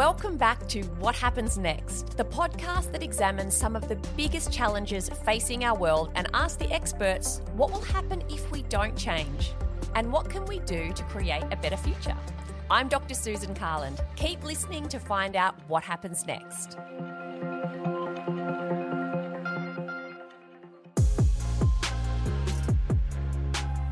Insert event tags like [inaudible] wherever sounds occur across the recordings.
Welcome back to What Happens Next, the podcast that examines some of the biggest challenges facing our world and asks the experts what will happen if we don't change and what can we do to create a better future. I'm Dr. Susan Carland. Keep listening to find out what happens next.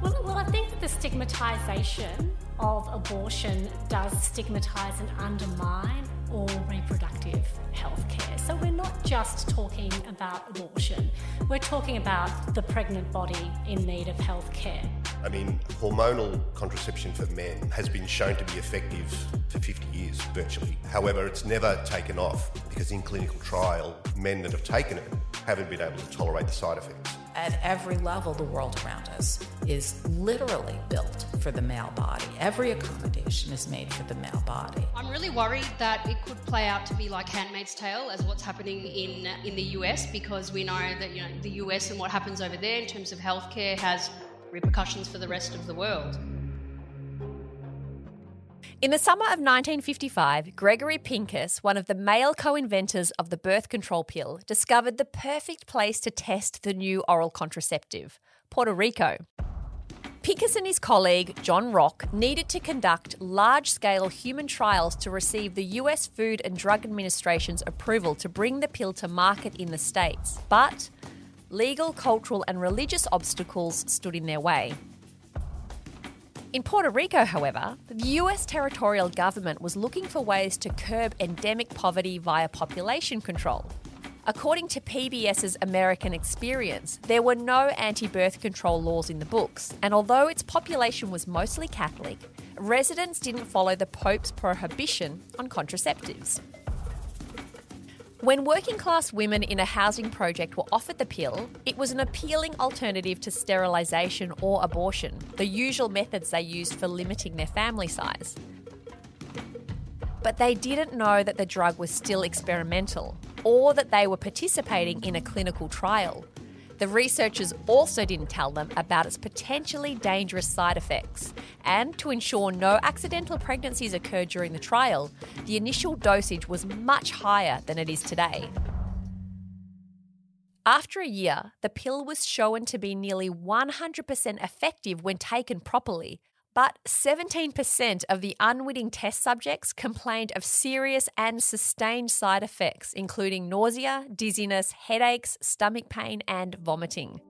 Well, well, I think that the stigmatisation of abortion does stigmatise and undermine all reproductive health care. So we're not just talking about abortion, we're talking about the pregnant body in need of health care. I mean, hormonal contraception for men has been shown to be effective for 50 years, virtually. However, it's never taken off because in clinical trial, men that have taken it haven't been able to tolerate the side effects. At every level, the world around us is literally built for the male body. Every accommodation is made for the male body. I'm really worried that it could play out to be like Handmaid's Tale as what's happening in in the US because we know that you know the US and what happens over there in terms of healthcare has repercussions for the rest of the world. In the summer of 1955, Gregory Pincus, one of the male co inventors of the birth control pill, discovered the perfect place to test the new oral contraceptive Puerto Rico. Pincus and his colleague, John Rock, needed to conduct large scale human trials to receive the US Food and Drug Administration's approval to bring the pill to market in the States. But legal, cultural, and religious obstacles stood in their way. In Puerto Rico, however, the US territorial government was looking for ways to curb endemic poverty via population control. According to PBS's American Experience, there were no anti birth control laws in the books, and although its population was mostly Catholic, residents didn't follow the Pope's prohibition on contraceptives. When working class women in a housing project were offered the pill, it was an appealing alternative to sterilisation or abortion, the usual methods they used for limiting their family size. But they didn't know that the drug was still experimental or that they were participating in a clinical trial. The researchers also didn't tell them about its potentially dangerous side effects. And to ensure no accidental pregnancies occurred during the trial, the initial dosage was much higher than it is today. After a year, the pill was shown to be nearly 100% effective when taken properly, but 17% of the unwitting test subjects complained of serious and sustained side effects, including nausea, dizziness, headaches, stomach pain, and vomiting.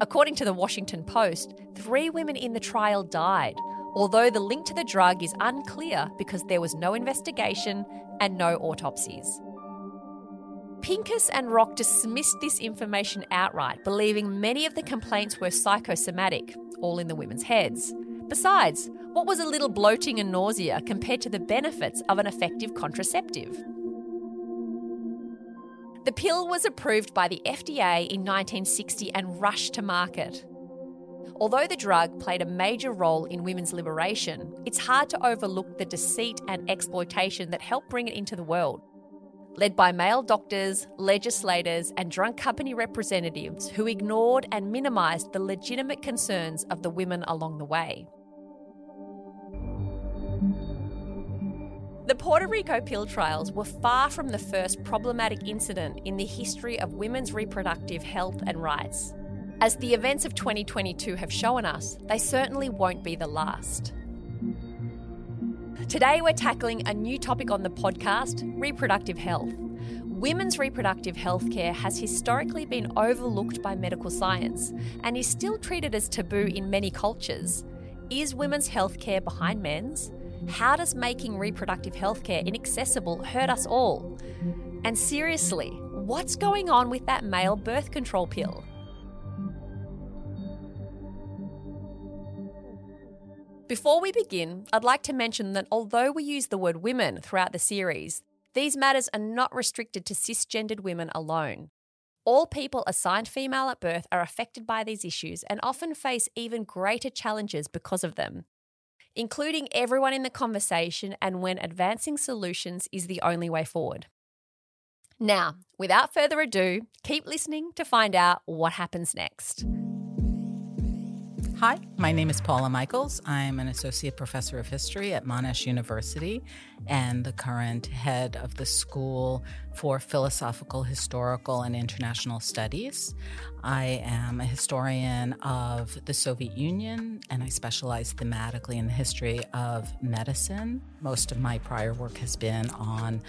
According to the Washington Post, three women in the trial died, although the link to the drug is unclear because there was no investigation and no autopsies. Pincus and Rock dismissed this information outright, believing many of the complaints were psychosomatic, all in the women's heads. Besides, what was a little bloating and nausea compared to the benefits of an effective contraceptive? The pill was approved by the FDA in 1960 and rushed to market. Although the drug played a major role in women's liberation, it's hard to overlook the deceit and exploitation that helped bring it into the world led by male doctors, legislators, and drug company representatives who ignored and minimised the legitimate concerns of the women along the way. The Puerto Rico pill trials were far from the first problematic incident in the history of women's reproductive health and rights. As the events of 2022 have shown us, they certainly won't be the last. Today, we're tackling a new topic on the podcast reproductive health. Women's reproductive health care has historically been overlooked by medical science and is still treated as taboo in many cultures. Is women's health care behind men's? How does making reproductive health care inaccessible hurt us all? And seriously, what's going on with that male birth control pill? Before we begin, I'd like to mention that although we use the word women throughout the series, these matters are not restricted to cisgendered women alone. All people assigned female at birth are affected by these issues and often face even greater challenges because of them, including everyone in the conversation and when advancing solutions is the only way forward. Now, without further ado, keep listening to find out what happens next. Hi, my name is Paula Michaels. I'm an associate professor of history at Monash University and the current head of the School for Philosophical, Historical, and International Studies. I am a historian of the Soviet Union and I specialize thematically in the history of medicine. Most of my prior work has been on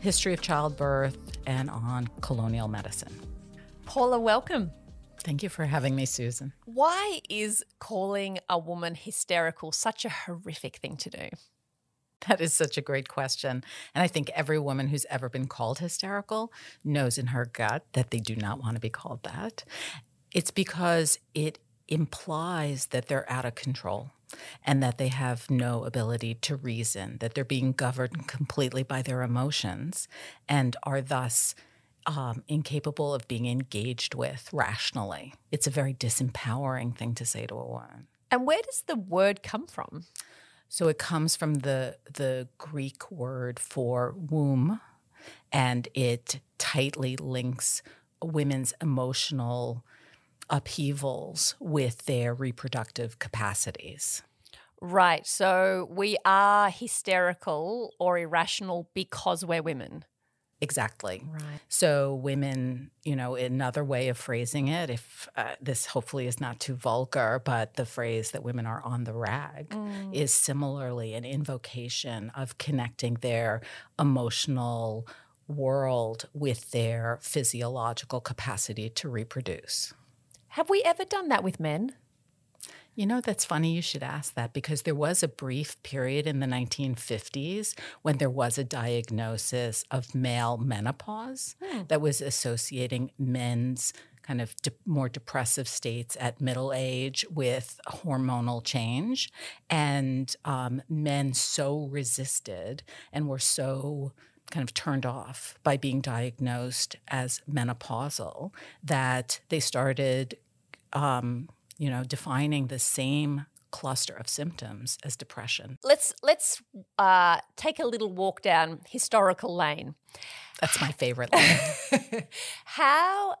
history of childbirth and on colonial medicine. Paula, welcome. Thank you for having me, Susan. Why is calling a woman hysterical such a horrific thing to do? That is such a great question. And I think every woman who's ever been called hysterical knows in her gut that they do not want to be called that. It's because it implies that they're out of control and that they have no ability to reason, that they're being governed completely by their emotions and are thus um, incapable of being engaged with rationally. It's a very disempowering thing to say to a woman. And where does the word come from? So it comes from the the Greek word for womb, and it tightly links women's emotional upheavals with their reproductive capacities. Right. So we are hysterical or irrational because we're women. Exactly. Right. So, women, you know, another way of phrasing it, if uh, this hopefully is not too vulgar, but the phrase that women are on the rag mm. is similarly an invocation of connecting their emotional world with their physiological capacity to reproduce. Have we ever done that with men? You know, that's funny you should ask that because there was a brief period in the 1950s when there was a diagnosis of male menopause hmm. that was associating men's kind of de- more depressive states at middle age with hormonal change. And um, men so resisted and were so kind of turned off by being diagnosed as menopausal that they started um, you know, defining the same cluster of symptoms as depression. Let's let's uh, take a little walk down historical lane. That's my favorite [laughs] lane. how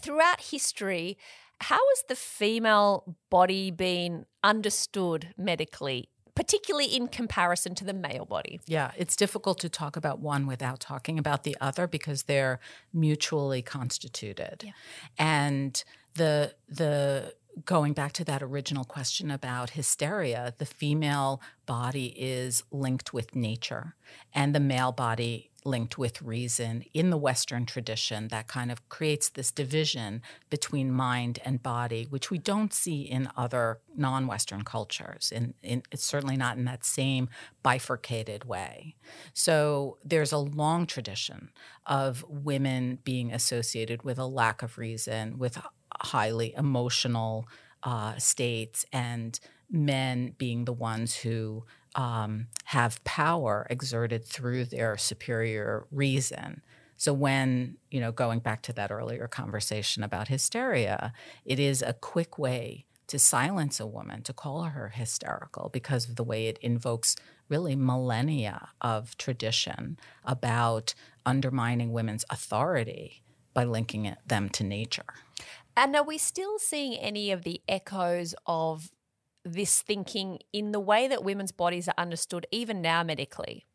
throughout history, how has the female body been understood medically? Particularly in comparison to the male body. Yeah, it's difficult to talk about one without talking about the other because they're mutually constituted. Yeah. And the the going back to that original question about hysteria, the female body is linked with nature and the male body linked with reason in the Western tradition that kind of creates this division between mind and body, which we don't see in other non Western cultures. In, it's certainly not in that same bifurcated way. So there's a long tradition of women being associated with a lack of reason, with highly emotional uh, states and men being the ones who um, have power exerted through their superior reason. So when, you know, going back to that earlier conversation about hysteria, it is a quick way to silence a woman, to call her hysterical because of the way it invokes really millennia of tradition about undermining women's authority by linking it, them to nature. And are we still seeing any of the echoes of this thinking in the way that women's bodies are understood, even now medically?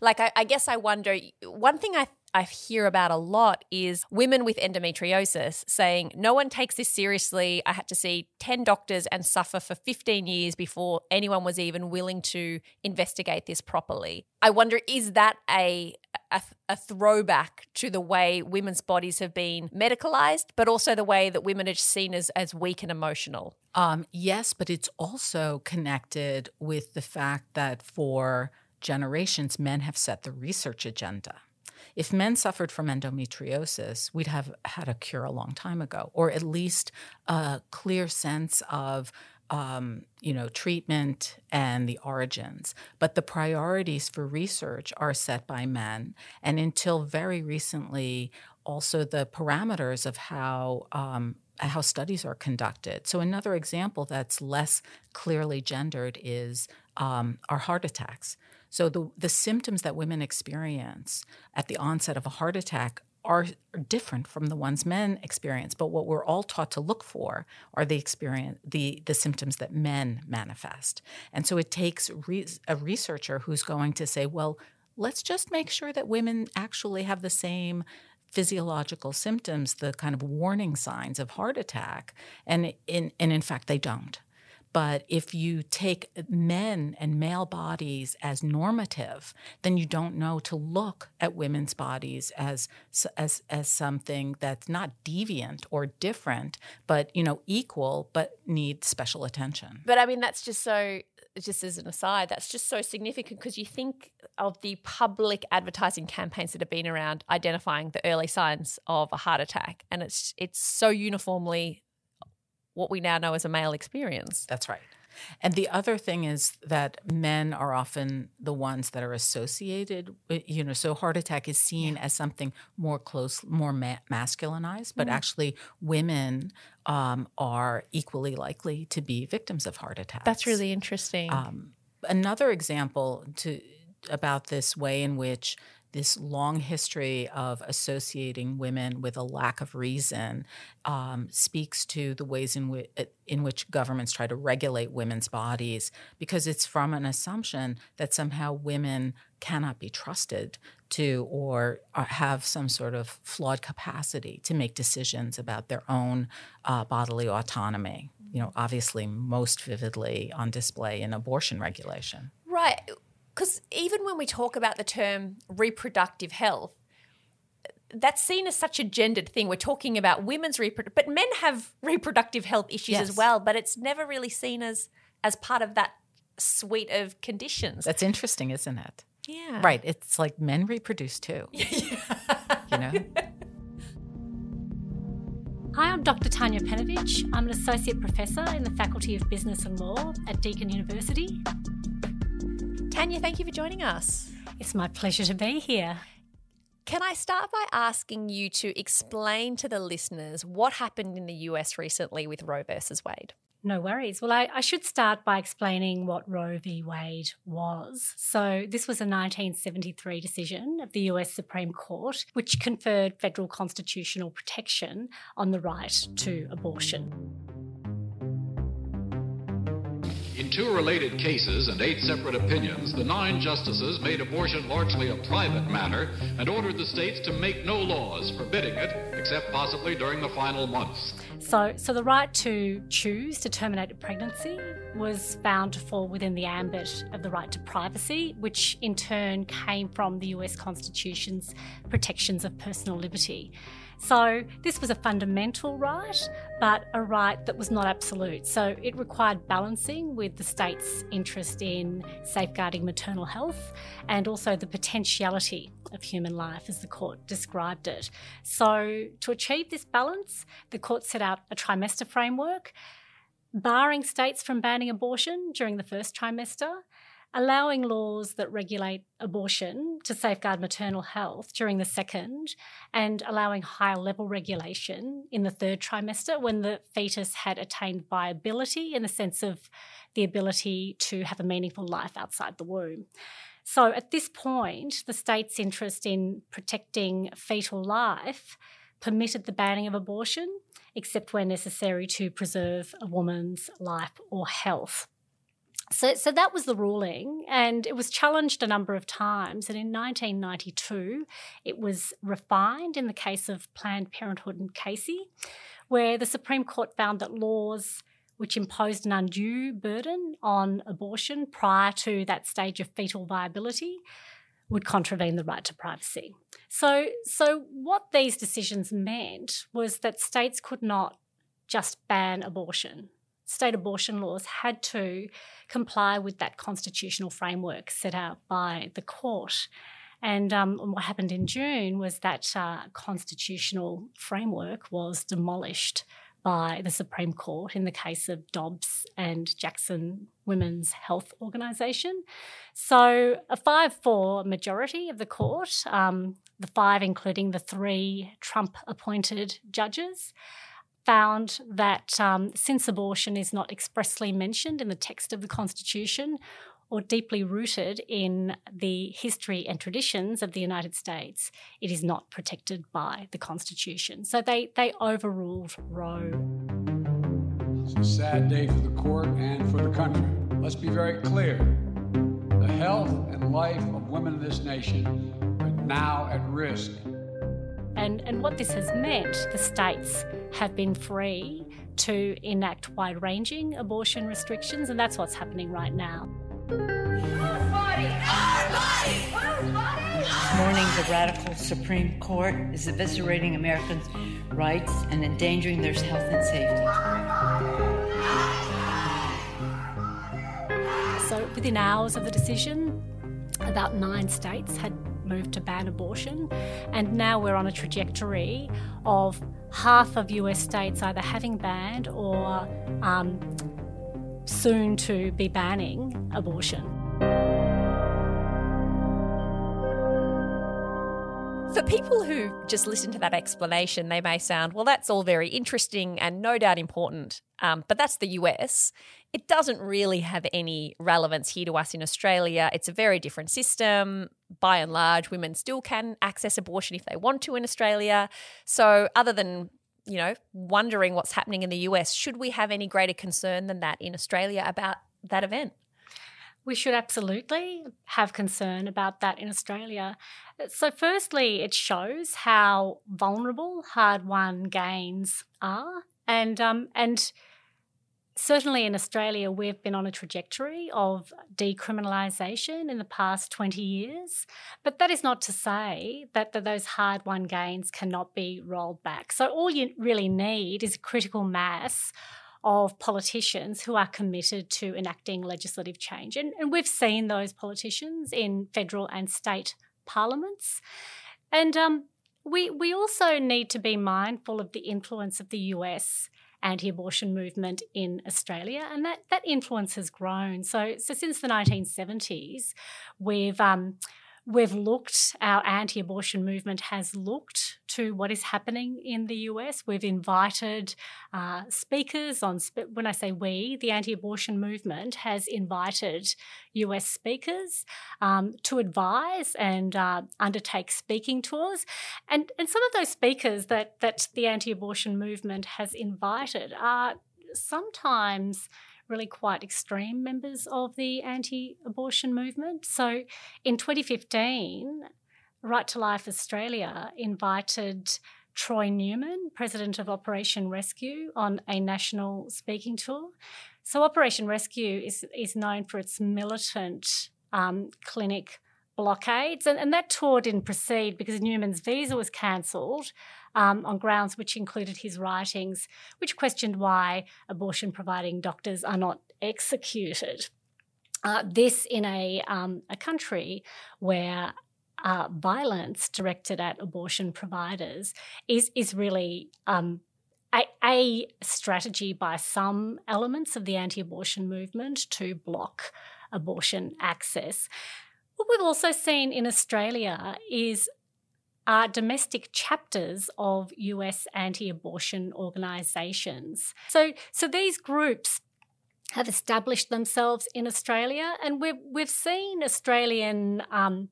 Like, I, I guess I wonder one thing I I hear about a lot is women with endometriosis saying, No one takes this seriously. I had to see 10 doctors and suffer for 15 years before anyone was even willing to investigate this properly. I wonder, is that a, a, a throwback to the way women's bodies have been medicalized, but also the way that women are seen as, as weak and emotional? Um, yes, but it's also connected with the fact that for generations, men have set the research agenda. If men suffered from endometriosis, we'd have had a cure a long time ago, or at least a clear sense of um, you know, treatment and the origins. But the priorities for research are set by men. And until very recently, also the parameters of how um, how studies are conducted. So another example that's less clearly gendered is um, our heart attacks. So the the symptoms that women experience at the onset of a heart attack are different from the ones men experience. But what we're all taught to look for are the experience, the the symptoms that men manifest. And so it takes re- a researcher who's going to say, well, let's just make sure that women actually have the same physiological symptoms, the kind of warning signs of heart attack, and in and in fact they don't. But if you take men and male bodies as normative, then you don't know to look at women's bodies as as as something that's not deviant or different, but you know equal, but need special attention. But I mean, that's just so. Just as an aside, that's just so significant because you think of the public advertising campaigns that have been around identifying the early signs of a heart attack, and it's it's so uniformly what we now know as a male experience. That's right. And the other thing is that men are often the ones that are associated with, you know, so heart attack is seen as something more close, more ma- masculinized, but mm. actually women um, are equally likely to be victims of heart attacks. That's really interesting. Um, another example to about this way in which this long history of associating women with a lack of reason um, speaks to the ways in, w- in which governments try to regulate women's bodies because it's from an assumption that somehow women cannot be trusted to or uh, have some sort of flawed capacity to make decisions about their own uh, bodily autonomy. You know, obviously, most vividly on display in abortion regulation. Right because even when we talk about the term reproductive health, that's seen as such a gendered thing. We're talking about women's reproductive, but men have [laughs] reproductive health issues yes. as well. But it's never really seen as as part of that suite of conditions. That's interesting, isn't it? Yeah. Right. It's like men reproduce too. [laughs] you know. Hi, I'm Dr. Tanya Penovic. I'm an associate professor in the Faculty of Business and Law at Deakin University. Tanya, thank you for joining us. It's my pleasure to be here. Can I start by asking you to explain to the listeners what happened in the US recently with Roe versus Wade? No worries. Well, I, I, should start by explaining what Roe v. Wade was. So, this was a 1973 decision of the US Supreme Court, which conferred federal constitutional protection on the right to abortion. Two related cases and eight separate opinions, the nine justices made abortion largely a private matter and ordered the states to make no laws forbidding it, except possibly during the final months. So, so the right to choose to terminate a pregnancy was found to fall within the ambit of the right to privacy, which in turn came from the US Constitution's protections of personal liberty. So, this was a fundamental right, but a right that was not absolute. So, it required balancing with the state's interest in safeguarding maternal health and also the potentiality of human life, as the court described it. So, to achieve this balance, the court set out a trimester framework, barring states from banning abortion during the first trimester allowing laws that regulate abortion to safeguard maternal health during the second, and allowing higher level regulation in the third trimester when the fetus had attained viability in the sense of the ability to have a meaningful life outside the womb. So at this point, the state's interest in protecting fetal life permitted the banning of abortion, except where necessary to preserve a woman's life or health. So, so that was the ruling, and it was challenged a number of times. And in 1992, it was refined in the case of Planned Parenthood and Casey, where the Supreme Court found that laws which imposed an undue burden on abortion prior to that stage of fetal viability would contravene the right to privacy. So, so what these decisions meant was that states could not just ban abortion state abortion laws had to comply with that constitutional framework set out by the court. And um, what happened in June was that uh, constitutional framework was demolished by the Supreme Court in the case of Dobbs and Jackson Women's Health Organisation. So, a 5 4 majority of the court, um, the five including the three Trump appointed judges, found that um, since abortion is not expressly mentioned in the text of the Constitution or deeply rooted in the history and traditions of the United States, it is not protected by the Constitution. So they, they overruled Roe. It's a sad day for the court and for the country. Let's be very clear. The health and life of women in this nation are now at risk. And, and what this has meant, the states have been free to enact wide ranging abortion restrictions, and that's what's happening right now. This morning, the radical Supreme Court is eviscerating Americans' rights and endangering their health and safety. So, within hours of the decision, about nine states had moved to ban abortion, and now we're on a trajectory of half of US states either having banned or um, soon to be banning abortion. For people who just listen to that explanation, they may sound, well, that's all very interesting and no doubt important, um, but that's the US. It doesn't really have any relevance here to us in Australia. It's a very different system. By and large, women still can access abortion if they want to in Australia. So, other than you know, wondering what's happening in the US, should we have any greater concern than that in Australia about that event? We should absolutely have concern about that in Australia. So, firstly, it shows how vulnerable hard won gains are. And, um, and certainly in Australia, we've been on a trajectory of decriminalisation in the past 20 years. But that is not to say that, that those hard won gains cannot be rolled back. So, all you really need is critical mass of politicians who are committed to enacting legislative change. And, and we've seen those politicians in federal and state parliaments. And um, we, we also need to be mindful of the influence of the US anti-abortion movement in Australia, and that that influence has grown. So, so since the 1970s, we've um, we've looked. Our anti-abortion movement has looked to what is happening in the US. We've invited uh, speakers on. When I say we, the anti-abortion movement has invited US speakers um, to advise and uh, undertake speaking tours, and and some of those speakers that that the anti-abortion movement has invited are sometimes really quite extreme members of the anti abortion movement. So in 2015, Right to Life Australia invited Troy Newman, president of Operation Rescue, on a national speaking tour. So, Operation Rescue is, is known for its militant um, clinic blockades, and, and, that tour didn't proceed because Newman's visa was cancelled um, on grounds which included his writings, which questioned why abortion providing doctors are not executed. Uh, this in a, um, a country where uh, violence directed at abortion providers is, is really um, a, a, strategy by some elements of the anti abortion movement to block abortion access. What we've also seen in Australia is are domestic chapters of US anti abortion organisations. So, so these groups have established themselves in Australia, and we've, we've seen Australian. Um,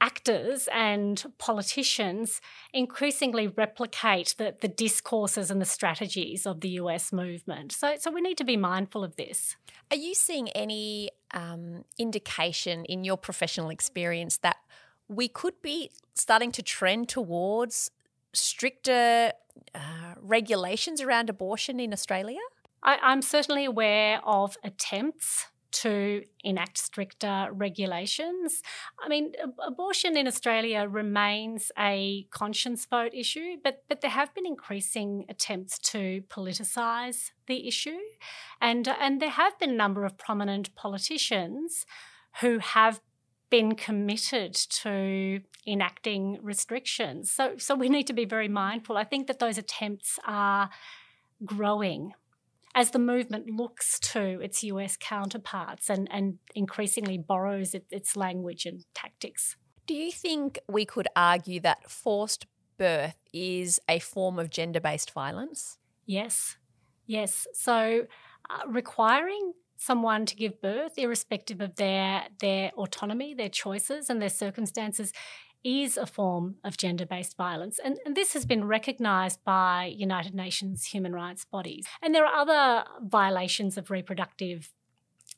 actors and politicians increasingly replicate the, the discourses and the strategies of the US movement. So, so we need to be mindful of this. Are you seeing any um, indication in your professional experience that we could be starting to trend towards stricter uh, regulations around abortion in Australia? I, I'm certainly aware of attempts to enact stricter regulations. I mean, abortion in Australia remains a conscience vote issue, but but there have been increasing attempts to politicise the issue, and and there have been a number of prominent politicians who have been committed to enacting restrictions. So, so we need to be very mindful. I think that those attempts are growing as the movement looks to its US counterparts and, and increasingly borrows it, its language and tactics. Do you think we could argue that forced birth is a form of gender based violence? Yes, yes. So, uh, requiring someone to give birth, irrespective of their their autonomy, their choices, and their circumstances, is a form of gender based violence. And, and, this has been recognised by United Nations human rights bodies. And there are other violations of reproductive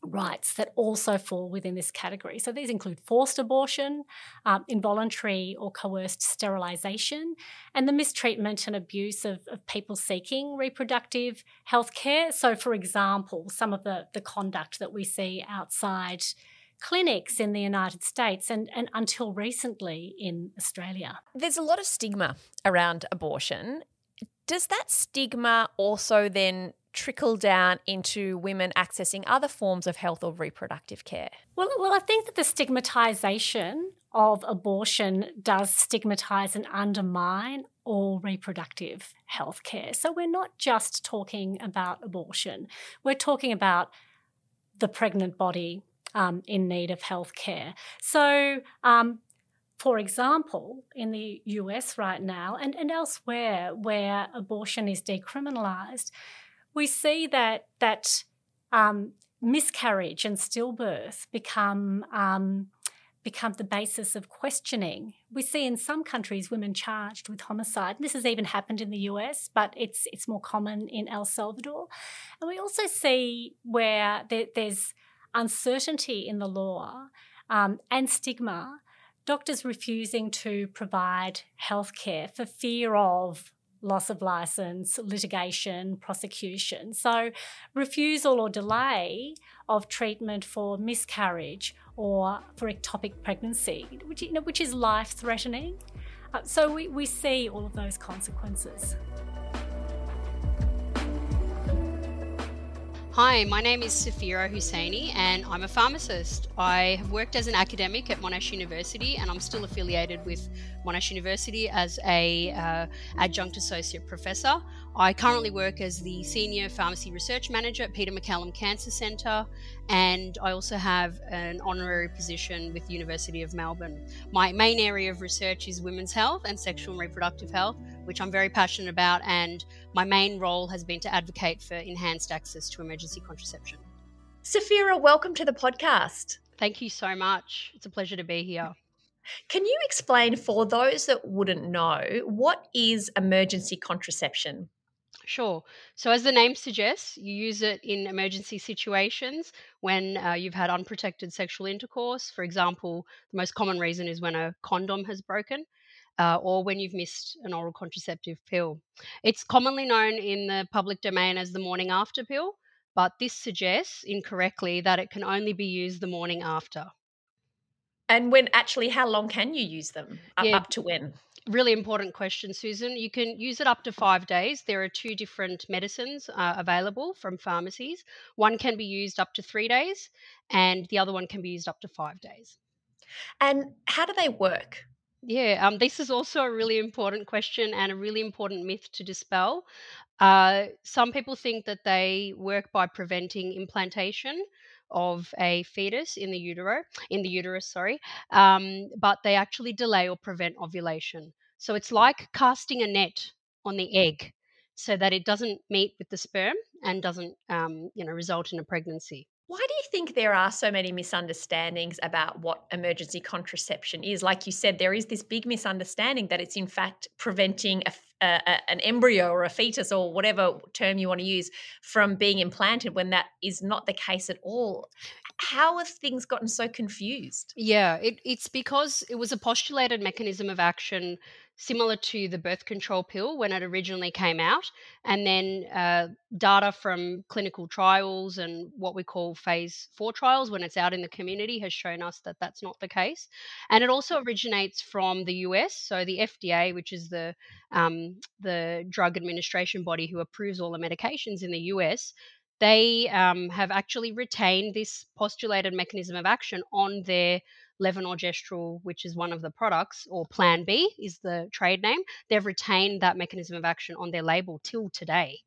rights that also fall within this category. So these include forced abortion, um, involuntary or coerced sterilisation, and the mistreatment and abuse of, of, people seeking reproductive health care. So, for example, some of the, the conduct that we see outside clinics in the United States and, and until recently in Australia. There's a lot of stigma around abortion. Does that stigma also then trickle down into women accessing other forms of health or reproductive care? Well, well, I think that the stigmatization of abortion does stigmatize and undermine all reproductive health care. So we're not just talking about abortion, we're talking about the pregnant body um, in need of health care. So, um, for example, in the US right now and, and elsewhere where abortion is decriminalised, we see that that um, miscarriage and stillbirth become um, become the basis of questioning. We see in some countries women charged with homicide. This has even happened in the US, but it's it's more common in El Salvador. And we also see where there, there's uncertainty in the law um, and stigma. Doctors refusing to provide health care for fear of loss of license, litigation, prosecution. So, refusal or delay of treatment for miscarriage or for ectopic pregnancy, which, you know, which is life threatening. Uh, so, we, we see all of those consequences. Hi, my name is Safeera Hussainy and I'm a pharmacist. I have worked as an academic at Monash University and I'm still affiliated with Monash University as a uh, adjunct associate professor. I currently work as the senior pharmacy research manager at Peter MacCallum Cancer Centre and I also have an honorary position with the University of Melbourne. My main area of research is women's health and sexual and reproductive health, which I'm very passionate about, and my main role has been to advocate for enhanced access to emergency contraception. Safeera, welcome to the podcast. Thank you so much. It's a pleasure to be here. Can you explain for those that wouldn't know what is emergency contraception? Sure. So, as the name suggests, you use it in emergency situations when uh, you've had unprotected sexual intercourse. For example, the most common reason is when a condom has broken. Uh, or when you've missed an oral contraceptive pill. It's commonly known in the public domain as the morning after pill, but this suggests incorrectly that it can only be used the morning after. And when actually, how long can you use them? Yeah, up to when? really important question, Susan. You can use it up to five days. There are two different medicines uh, available from pharmacies. One can be used up to three days, and the other one can be used up to five days. And how do they work? Yeah, um, this is also a really important question and a really important myth to dispel. Uh, some people think that they work by preventing implantation of a fetus in the utero, in the uterus, sorry, um, but they actually delay or prevent ovulation. So it's like casting a net on the egg so that it doesn't meet with the sperm and doesn't, um, you know, result in a pregnancy. Why do you think there are so many misunderstandings about what emergency contraception is? Like you said, there is this big misunderstanding that it's in fact preventing a, a, an embryo or a fetus or whatever term you want to use from being implanted when that is not the case at all. How have things gotten so confused? Yeah, it, it's because it was a postulated mechanism of action similar to the birth control pill when it originally came out. And then uh, data from clinical trials and what we call phase four trials when it's out in the community has shown us that that's not the case. And it also originates from the US. So the FDA, which is the, um, the drug administration body who approves all the medications in the US, they um, have actually retained this postulated mechanism of action on their levonorgestrel, which is one of the products, or Plan B is the trade name, they've retained that mechanism of action on their label till today,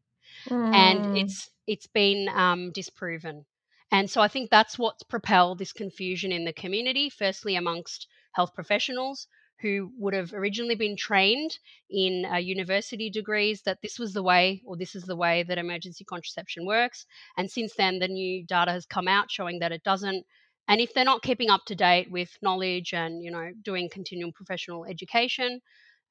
mm. and it's it's been um, disproven. And so I think that's what's propelled this confusion in the community. Firstly, amongst health professionals who would have originally been trained in uh, university degrees that this was the way or this is the way that emergency contraception works. And since then, the new data has come out showing that it doesn't. And if they're not keeping up to date with knowledge and you know doing continual professional education,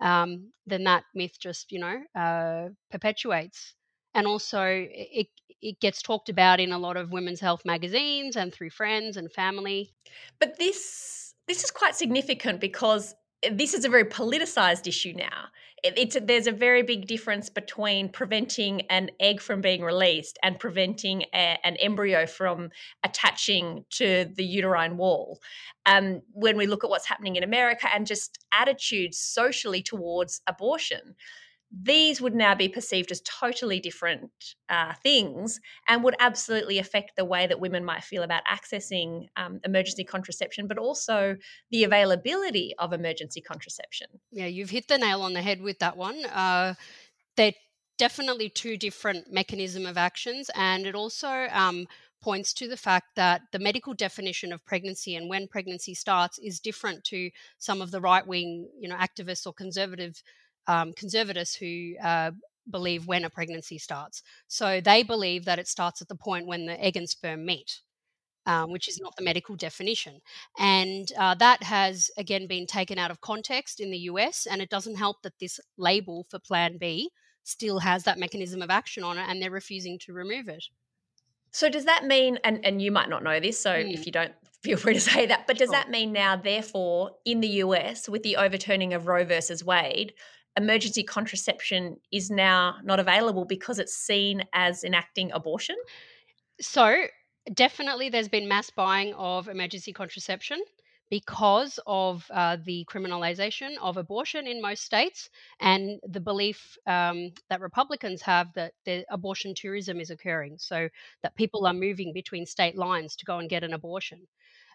um, then that myth just you know uh, perpetuates. And also, it it gets talked about in a lot of women's health magazines and through friends and family. But this this is quite significant because this is a very politicized issue now. It, it's there's a very big difference between preventing an egg from being released and preventing a, an embryo from attaching to the uterine wall. Um, when we look at what's happening in America and just attitudes socially towards abortion, these would now be perceived as totally different uh, things and would absolutely affect the way that women might feel about accessing um, emergency contraception, but also the availability of emergency contraception. Yeah, you've hit the nail on the head with that one. Uh, they're definitely two different mechanism of actions, and it also um, points to the fact that the medical definition of pregnancy and when pregnancy starts is different to some of the right wing, you know, activists or conservative um, conservatives who uh, believe when a pregnancy starts. So they believe that it starts at the point when the egg and sperm meet. Um, which is not the medical definition. And uh, that has, again, been taken out of context in the US. And it doesn't help that this label for Plan B still has that mechanism of action on it and they're refusing to remove it. So, does that mean, and, and you might not know this, so mm. if you don't, feel [laughs] free to say that, but does sure. that mean now, therefore, in the US, with the overturning of Roe versus Wade, emergency contraception is now not available because it's seen as enacting abortion? So, definitely there's been mass buying of emergency contraception because of uh, the criminalization of abortion in most states and the belief um, that Republicans have that the abortion tourism is occurring. So that people are moving between state lines to go and get an abortion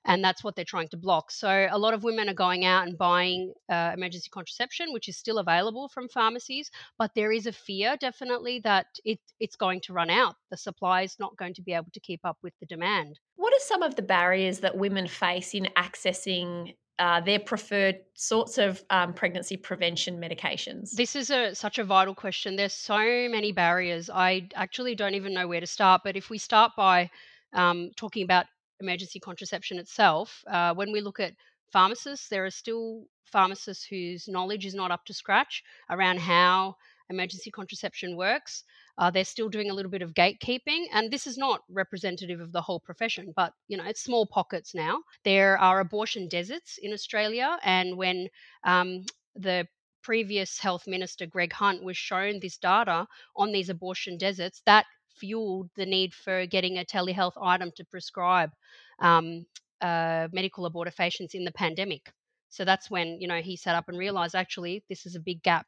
and that's what they're trying to block. So a lot of women are going out and buying uh, emergency contraception, which is still available from pharmacies, but there is a fear definitely that it, it's going to run out. The supply is not going to be able to keep up with the demand. What are some of the barriers that women face in accessing uh, their preferred sorts of um, pregnancy prevention medications? This is a, such a vital question. There's so many barriers. I actually don't even know where to start. But if we start by um, talking about emergency contraception itself, uh, when we look at pharmacists, there are still pharmacists whose knowledge is not up to scratch around how emergency contraception works. Uh, they're still doing a little bit of gatekeeping, and this is not representative of the whole profession, but you know it's small pockets now. There are abortion deserts in Australia, and when um, the previous health minister Greg Hunt was shown this data on these abortion deserts, that fueled the need for getting a telehealth item to prescribe um, uh, medical abortifacients in the pandemic. So that's when you know he sat up and realized actually this is a big gap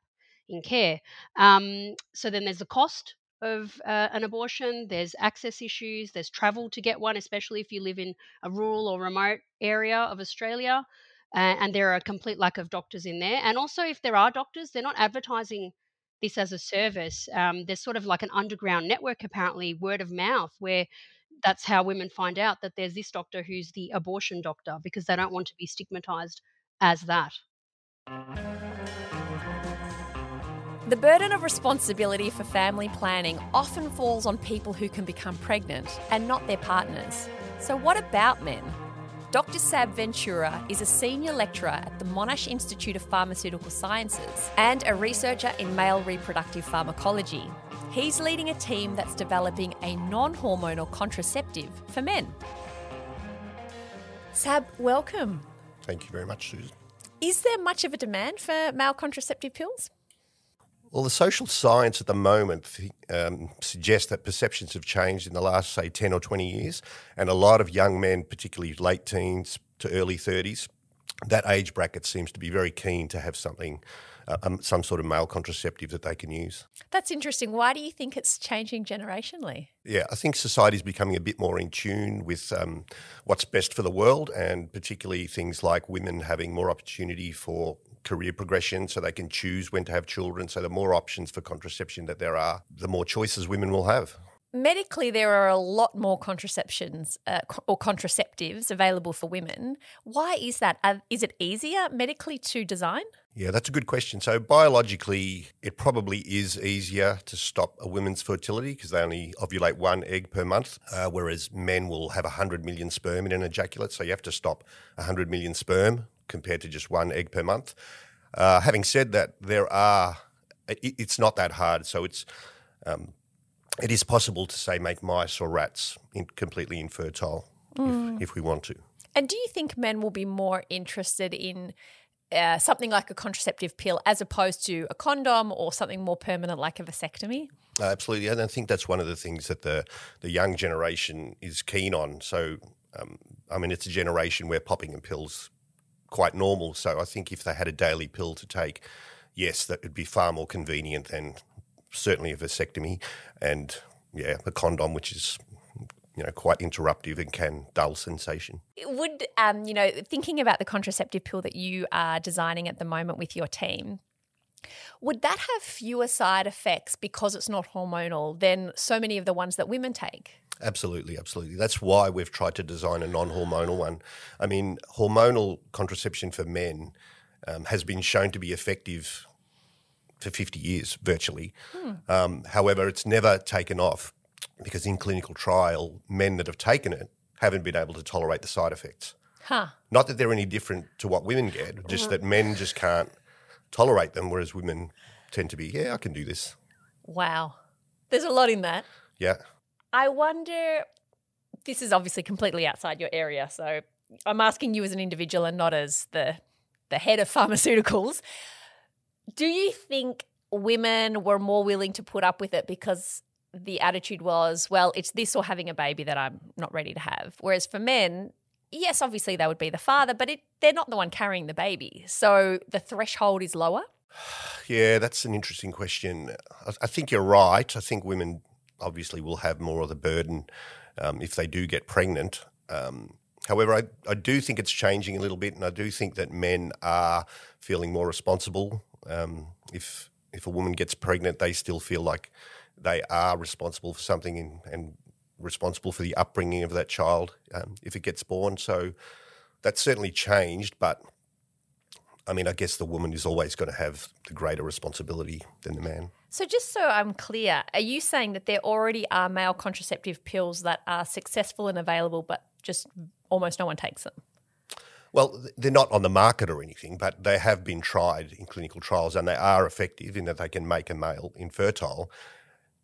in care. Um, so then there's the cost of uh, an abortion. There's access issues. There's travel to get one, especially if you live in a rural or remote area of Australia. Uh, and there are a complete lack of doctors in there. And also, if there are doctors, they're not advertising this as a service. Um, there's sort of like an underground network, apparently, word of mouth, where that's how women find out that there's this doctor who's the abortion doctor because they don't want to be stigmatized as that. The burden of responsibility for family planning often falls on people who can become pregnant and not their partners. So, what about men? Dr. Sab Ventura is a senior lecturer at the Monash Institute of Pharmaceutical Sciences and a researcher in male reproductive pharmacology. He's leading a team that's developing a non hormonal contraceptive for men. Sab, welcome. Thank you very much, Susan. Is there much of a demand for male contraceptive pills? Well, the social science at the moment um, suggests that perceptions have changed in the last, say, 10 or 20 years. And a lot of young men, particularly late teens to early 30s, that age bracket seems to be very keen to have something, uh, um, some sort of male contraceptive that they can use. That's interesting. Why do you think it's changing generationally? Yeah, I think society is becoming a bit more in tune with um, what's best for the world, and particularly things like women having more opportunity for career progression so they can choose when to have children. So the more options for contraception that there are, the more choices women will have. medically there are a lot more contraceptions uh, or contraceptives available for women. Why is that? Uh, it easier medically to design? Yeah, that's a good question. So, biologically, it probably is easier to stop a woman's fertility because they only ovulate one egg per month, uh, whereas men will have 100 million sperm in an ejaculate. So, you have to stop 100 million sperm compared to just one egg per month. Uh, having said that, there are, it, it's not that hard. So, it's, um, it is possible to say make mice or rats in, completely infertile if, if we want to. And do you think men will be more interested in uh, something like a contraceptive pill as opposed to a condom or something more permanent like a vasectomy? Uh, absolutely, and I think that's one of the things that the the young generation is keen on. So, um, I mean, it's a generation where popping a pills quite normal. So, I think if they had a daily pill to take, yes, that would be far more convenient than certainly a vasectomy, and yeah, a condom, which is you know quite interruptive and can dull sensation. Would um, you know, thinking about the contraceptive pill that you are designing at the moment with your team, would that have fewer side effects because it's not hormonal than so many of the ones that women take? Absolutely, absolutely. That's why we've tried to design a non-hormonal one. I mean, hormonal contraception for men um, has been shown to be effective for 50 years, virtually. Um, however, it's never taken off because in clinical trial, men that have taken it haven't been able to tolerate the side effects. Huh. Not that they're any different to what women get, just that men just can't tolerate them, whereas women tend to be, yeah, I can do this. Wow. There's a lot in that. Yeah. I wonder, this is obviously completely outside your area, so I'm asking you as an individual and not as the the head of pharmaceuticals. Do you think women were more willing to put up with it because the attitude was, well, it's this or having a baby that I'm not ready to have? Whereas for men, yes, obviously they would be the father, but it, they're not the one carrying the baby. So the threshold is lower. [sighs] Yeah, that's an interesting question. I, I think you're right. I think women obviously will have more of the burden um, if they do get pregnant. Um, however, I, I do think it's changing a little bit, and I do think that men are feeling more responsible. Um, if if a woman gets pregnant, they still feel like they are responsible for something and, and responsible for the upbringing of that child um, if it gets born. So that's certainly changed, but I mean, I guess the woman is always going to have the greater responsibility than the man. So, just so I'm clear, are you saying that there already are male contraceptive pills that are successful and available, but just almost no one takes them? Well, they're not on the market or anything, but they have been tried in clinical trials and they are effective in that they can make a male infertile.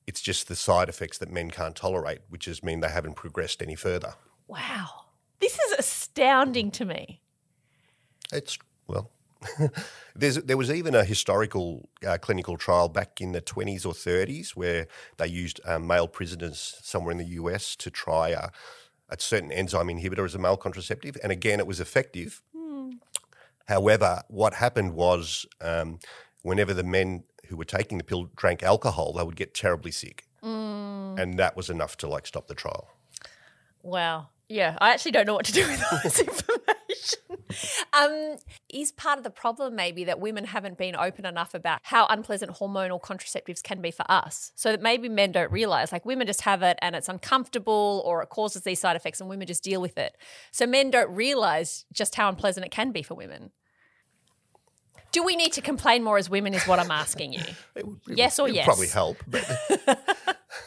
It's just the side effects that men can't tolerate, which has mean they haven't progressed any further. Wow. This is astounding to me. It's, well, [laughs] There's, there was even a historical uh, clinical trial back in the 20s or 30s where they used um, male prisoners somewhere in the US to try a, a certain enzyme inhibitor as a male contraceptive. And again, it was effective. However, what happened was um, whenever the men who were taking the pill drank alcohol, they would get terribly sick. And that was enough to like stop the trial. Wow. Yeah, I actually don't know what to do with all this [laughs] information. Um, is part of the problem maybe that women haven't been open enough about how unpleasant hormonal contraceptives can be for us? So that maybe men don't realize, like women just have it and it's uncomfortable or it causes these side effects and women just deal with it. So men don't realize just how unpleasant it can be for women. Do we need to complain more as women? Is what I'm asking you. [laughs] It would- it Yes would- or it would yes? probably help, but [laughs]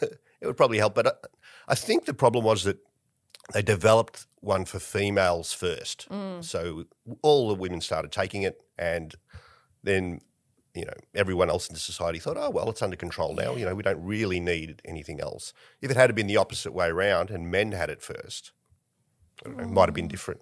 [laughs] it would probably help. But I, I think the problem was that they developed one for females first. Mm. So all the women started taking it, and then you know everyone else in the society thought, oh well, it's under control now. You know, we don't really need anything else. If it had been the opposite way around and men had it first, know, it might have been different.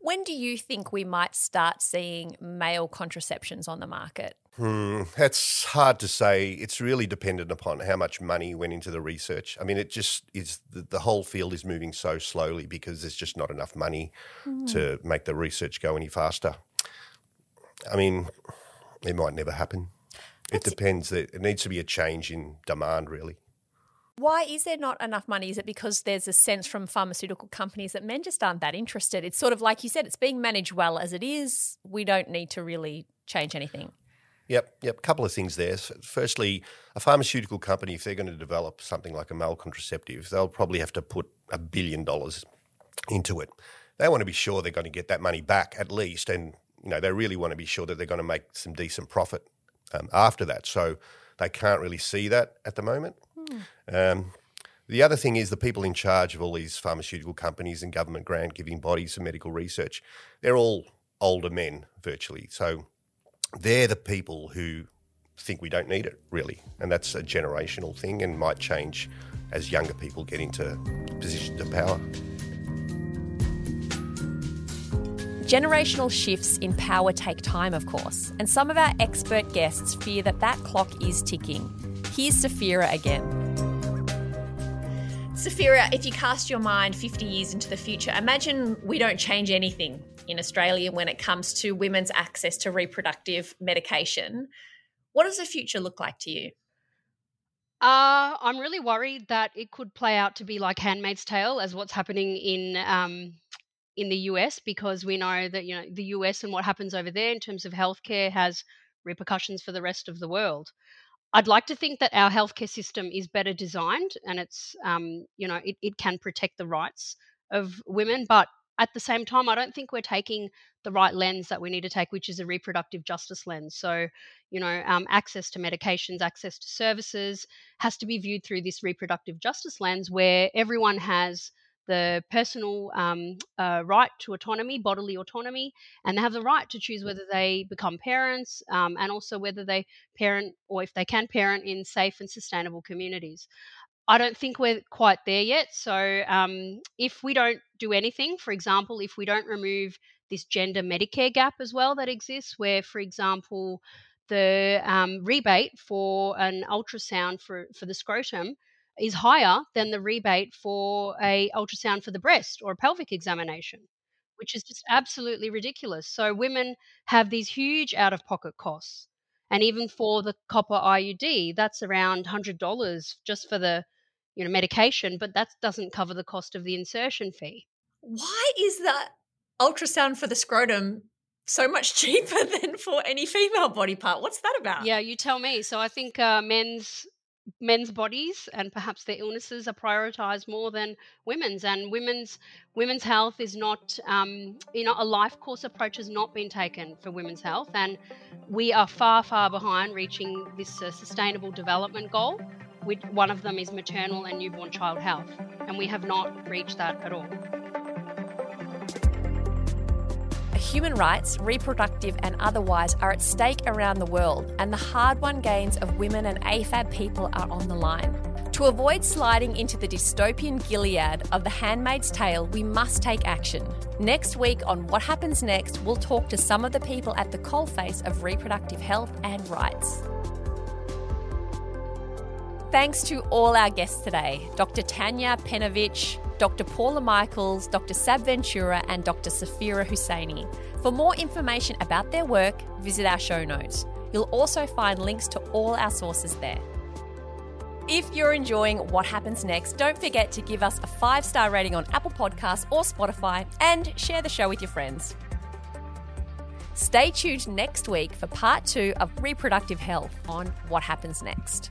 When do you think we might start seeing male contraceptions on the market? Hmm, that's hard to say. It's really dependent upon how much money went into the research. I mean, it just is the, the whole field is moving so slowly because there's just not enough money to make the research go any faster. I mean, it might never happen. It depends. It needs to be a change in demand, really. Why is there not enough money? Is it because there's a sense from pharmaceutical companies that men just aren't that interested? It's sort of like you said, it's being managed well as it is. We don't need to really change anything. Yep, yep. A couple of things there. Firstly, a pharmaceutical company, if they're going to develop something like a male contraceptive, they'll probably have to put a billion dollars into it. They want to be sure they're going to get that money back at least, and you know they really want to be sure that they're going to make some decent profit um, after that. So they can't really see that at the moment. Um, the other thing is the people in charge of all these pharmaceutical companies and government grant giving bodies for medical research, they're all older men virtually. So they're the people who think we don't need it really. And that's a generational thing and might change as younger people get into positions of power. Generational shifts in power take time, of course, and some of our expert guests fear that that clock is ticking. Here's Safeera again. Safeera, if you cast your mind 50 years into the future, imagine we don't change anything in Australia when it comes to women's access to reproductive medication. What does the future look like to you? Uh, I'm really worried that it could play out to be like Handmaid's Tale, as what's happening in um, in the US, because we know that you know the US and what happens over there in terms of healthcare has repercussions for the rest of the world. I'd like to think that our healthcare system is better designed and it's um, you know it, it can protect the rights of women, but at the same time, I don't think we're taking the right lens that we need to take, which is a reproductive justice lens. So, you know, um, access to medications, access to services has to be viewed through this reproductive justice lens where everyone has the personal um, [tsk] uh, right to autonomy, bodily autonomy, and they have the right to choose whether they become parents um, and also whether they parent or if they can parent in safe and sustainable communities. I don't think we're quite there yet. So, um, if we don't do anything, for example, if we don't remove this gender Medicare gap as well that exists, where, for example, the um, rebate for an ultrasound for, for the scrotum is higher than the rebate for a ultrasound for the breast or a pelvic examination which is just absolutely ridiculous. So women have these huge out of pocket costs and even for the copper IUD that's around $100 just for the you know medication but that doesn't cover the cost of the insertion fee. Why is that ultrasound for the scrotum so much [laughs] cheaper than for any female body part? What's that about? Yeah you tell me. So i think uh, men's men's bodies and perhaps their illnesses are prioritized more than women's and women's women's health is not um, you know a life course approach has not been taken for women's health and we are far far behind reaching this uh, sustainable development goal one of them is maternal and newborn child health, and we have not reached that at all. Human rights, reproductive and otherwise, are at stake around the world, and the hard won gains of women and AFAB people are on the line. To avoid sliding into the dystopian Gilead of The Handmaid's Tale, we must take action. Next week on What Happens Next, we'll talk to some of the people at the coalface of reproductive health and rights. Thanks to all our guests today Dr. Tanya Penovic, Dr. Paula Michaels, Dr. Sab Ventura, and Dr. Safeera Hussainy. For more information about their work, visit our show notes. You'll also find links to all our sources there. If you're enjoying What Happens Next, don't forget to give us a five star rating on Apple Podcasts or Spotify and share the show with your friends. Stay tuned next week for part two of reproductive health on What Happens Next.